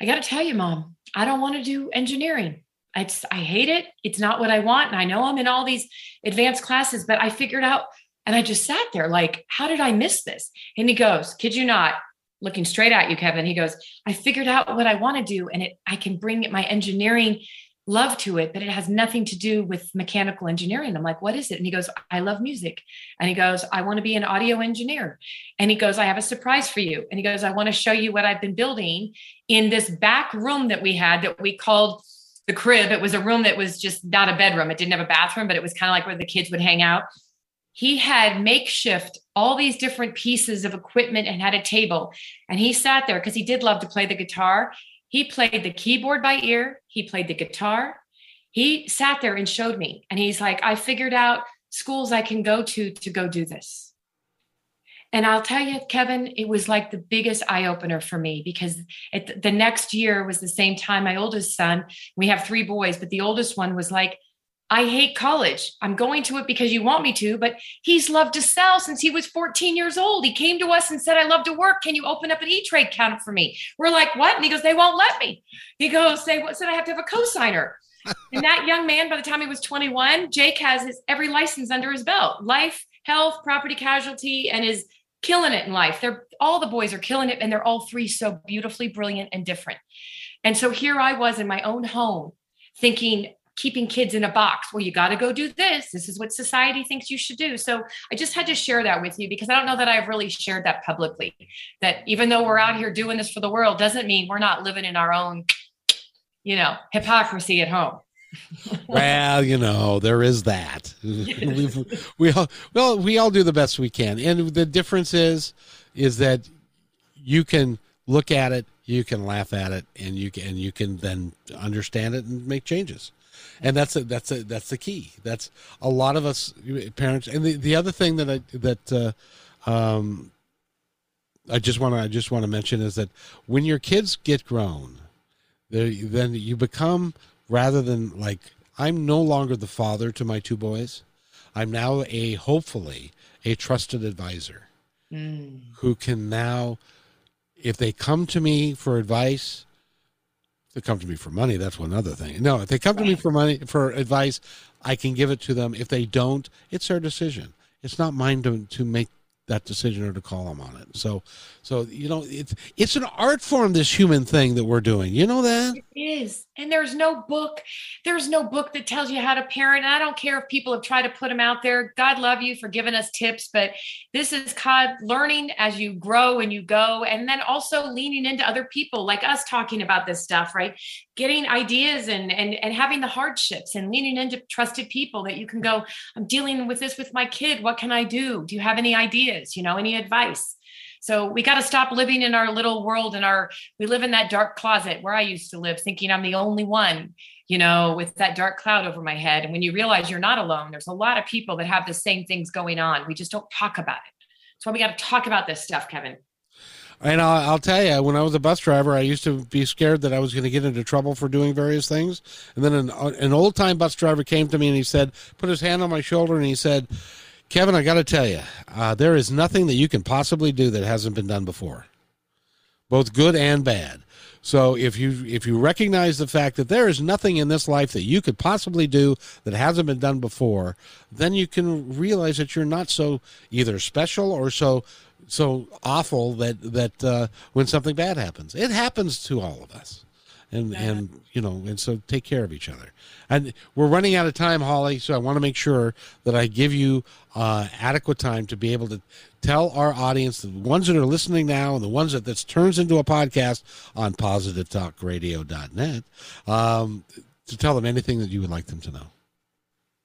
I got to tell you, mom, I don't want to do engineering. I, just, I hate it. It's not what I want. And I know I'm in all these advanced classes, but I figured out, and I just sat there like, how did I miss this? And he goes, Kid you not, looking straight at you, Kevin. He goes, I figured out what I want to do, and it I can bring my engineering love to it, but it has nothing to do with mechanical engineering. I'm like, what is it? And he goes, I love music. And he goes, I want to be an audio engineer. And he goes, I have a surprise for you. And he goes, I want to show you what I've been building in this back room that we had that we called the crib. It was a room that was just not a bedroom. It didn't have a bathroom, but it was kind of like where the kids would hang out. He had makeshift all these different pieces of equipment and had a table. And he sat there because he did love to play the guitar he played the keyboard by ear, he played the guitar. He sat there and showed me. And he's like, I figured out schools I can go to to go do this. And I'll tell you, Kevin, it was like the biggest eye opener for me because it, the next year was the same time my oldest son, we have three boys, but the oldest one was like, I hate college. I'm going to it because you want me to, but he's loved to sell since he was 14 years old. He came to us and said, I love to work. Can you open up an E Trade account for me? We're like, what? And he goes, they won't let me. He goes, they said I have to have a cosigner. and that young man, by the time he was 21, Jake has his every license under his belt life, health, property casualty, and is killing it in life. They're all the boys are killing it, and they're all three so beautifully brilliant and different. And so here I was in my own home thinking, keeping kids in a box. Well, you got to go do this. This is what society thinks you should do. So I just had to share that with you because I don't know that I've really shared that publicly. That even though we're out here doing this for the world, doesn't mean we're not living in our own, you know, hypocrisy at home. well, you know, there is that. We all well, we all do the best we can, and the difference is, is that you can look at it, you can laugh at it, and you can and you can then understand it and make changes. And that's a, that's a, that's the key. That's a lot of us parents. And the, the other thing that I that uh, um, I just want to I just want to mention is that when your kids get grown, then you become rather than like I'm no longer the father to my two boys. I'm now a hopefully a trusted advisor mm. who can now, if they come to me for advice, they come to me for money, that's one other thing. No, if they come right. to me for money for advice, I can give it to them. If they don't, it's their decision. It's not mine to to make that decision or to call them on it. So, so you know, it's it's an art form. This human thing that we're doing. You know that it is, and there's no book. There's no book that tells you how to parent. And I don't care if people have tried to put them out there. God love you for giving us tips, but this is God learning as you grow and you go, and then also leaning into other people like us talking about this stuff, right? Getting ideas and and and having the hardships and leaning into trusted people that you can go. I'm dealing with this with my kid. What can I do? Do you have any ideas? You know, any advice? So we got to stop living in our little world and our we live in that dark closet where I used to live thinking I'm the only one, you know, with that dark cloud over my head. And when you realize you're not alone, there's a lot of people that have the same things going on. We just don't talk about it. That's why we got to talk about this stuff, Kevin. And I'll, I'll, tell you, when I was a bus driver, I used to be scared that I was going to get into trouble for doing various things. And then an, an old time bus driver came to me and he said, put his hand on my shoulder and he said, Kevin, I got to tell you, uh, there is nothing that you can possibly do that hasn't been done before, both good and bad. So if you if you recognize the fact that there is nothing in this life that you could possibly do that hasn't been done before, then you can realize that you're not so either special or so so awful that that uh, when something bad happens, it happens to all of us and yeah. and you know and so take care of each other. And we're running out of time holly so i want to make sure that i give you uh, adequate time to be able to tell our audience the ones that are listening now and the ones that this turns into a podcast on positivetalkradio.net um, to tell them anything that you would like them to know.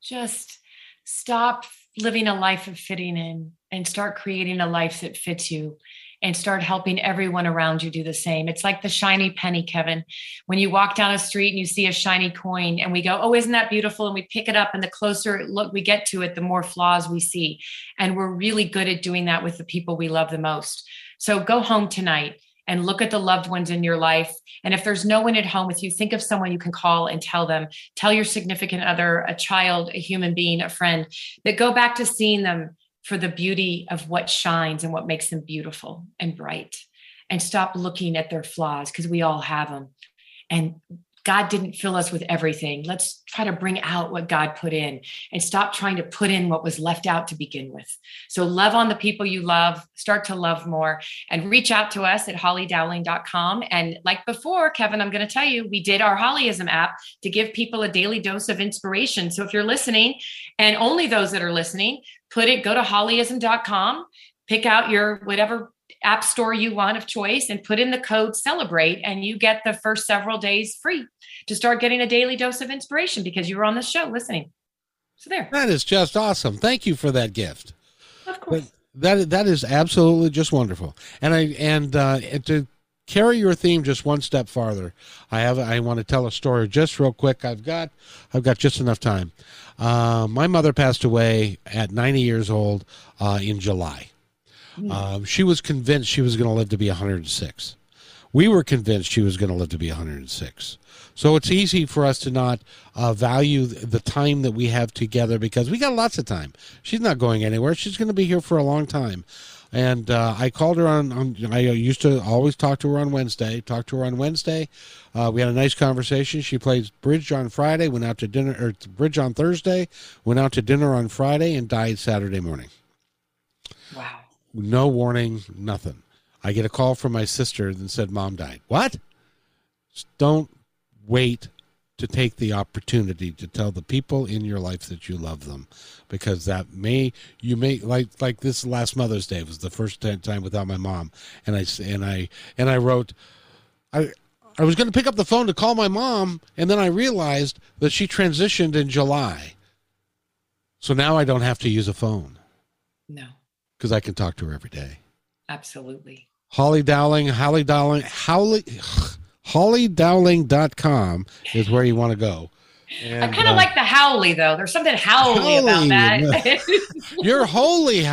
Just stop living a life of fitting in and start creating a life that fits you and start helping everyone around you do the same. It's like the shiny penny, Kevin. When you walk down a street and you see a shiny coin and we go, Oh, isn't that beautiful? And we pick it up, and the closer look we get to it, the more flaws we see. And we're really good at doing that with the people we love the most. So go home tonight and look at the loved ones in your life. And if there's no one at home with you, think of someone you can call and tell them, tell your significant other, a child, a human being, a friend, that go back to seeing them for the beauty of what shines and what makes them beautiful and bright. And stop looking at their flaws because we all have them and God didn't fill us with everything. Let's try to bring out what God put in and stop trying to put in what was left out to begin with. So love on the people you love, start to love more, and reach out to us at hollydowling.com. And like before, Kevin, I'm going to tell you, we did our Hollyism app to give people a daily dose of inspiration. So if you're listening, and only those that are listening, put it, go to hollyism.com, pick out your whatever app store you want of choice and put in the code celebrate and you get the first several days free to start getting a daily dose of inspiration because you were on the show listening. So there. That is just awesome. Thank you for that gift. Of course. that that is absolutely just wonderful. And i and uh to carry your theme just one step farther i have i want to tell a story just real quick. I've got i've got just enough time. Uh, my mother passed away at 90 years old uh, in july Hmm. Um, she was convinced she was going to live to be 106. We were convinced she was going to live to be 106. So it's easy for us to not uh, value the time that we have together because we got lots of time. She's not going anywhere. She's going to be here for a long time. And uh, I called her on, on, I used to always talk to her on Wednesday. Talk to her on Wednesday. Uh, we had a nice conversation. She played bridge on Friday, went out to dinner, or bridge on Thursday, went out to dinner on Friday, and died Saturday morning. Wow no warning, nothing. I get a call from my sister that said mom died. What? Just don't wait to take the opportunity to tell the people in your life that you love them because that may you may like like this last mother's day was the first time without my mom and i and i and i wrote i i was going to pick up the phone to call my mom and then i realized that she transitioned in july so now i don't have to use a phone no because I can talk to her every day. Absolutely. Holly Dowling, Holly Dowling, Holly, hollydowling.com is where you want to go. And, I kind of uh, like the Howley though. There's something Howley, about that. You're holy,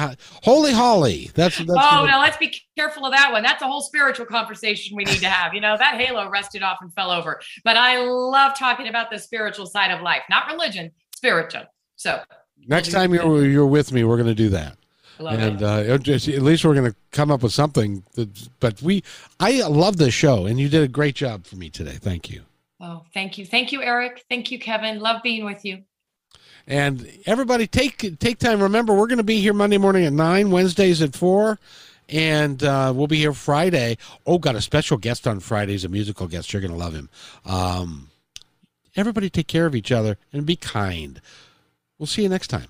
holy Holly. That's, that's oh no. Let's be careful of that one. That's a whole spiritual conversation we need to have. You know that halo rested off and fell over. But I love talking about the spiritual side of life, not religion, spiritual. So next time you're you're with me, we're going to do that. And uh, just, at least we're going to come up with something. That, but we, I love this show, and you did a great job for me today. Thank you. Oh, thank you. Thank you, Eric. Thank you, Kevin. Love being with you. And everybody take take time. Remember, we're going to be here Monday morning at nine, Wednesdays at four, and uh, we'll be here Friday. Oh, got a special guest on Fridays, a musical guest. You're going to love him. Um, everybody take care of each other and be kind. We'll see you next time.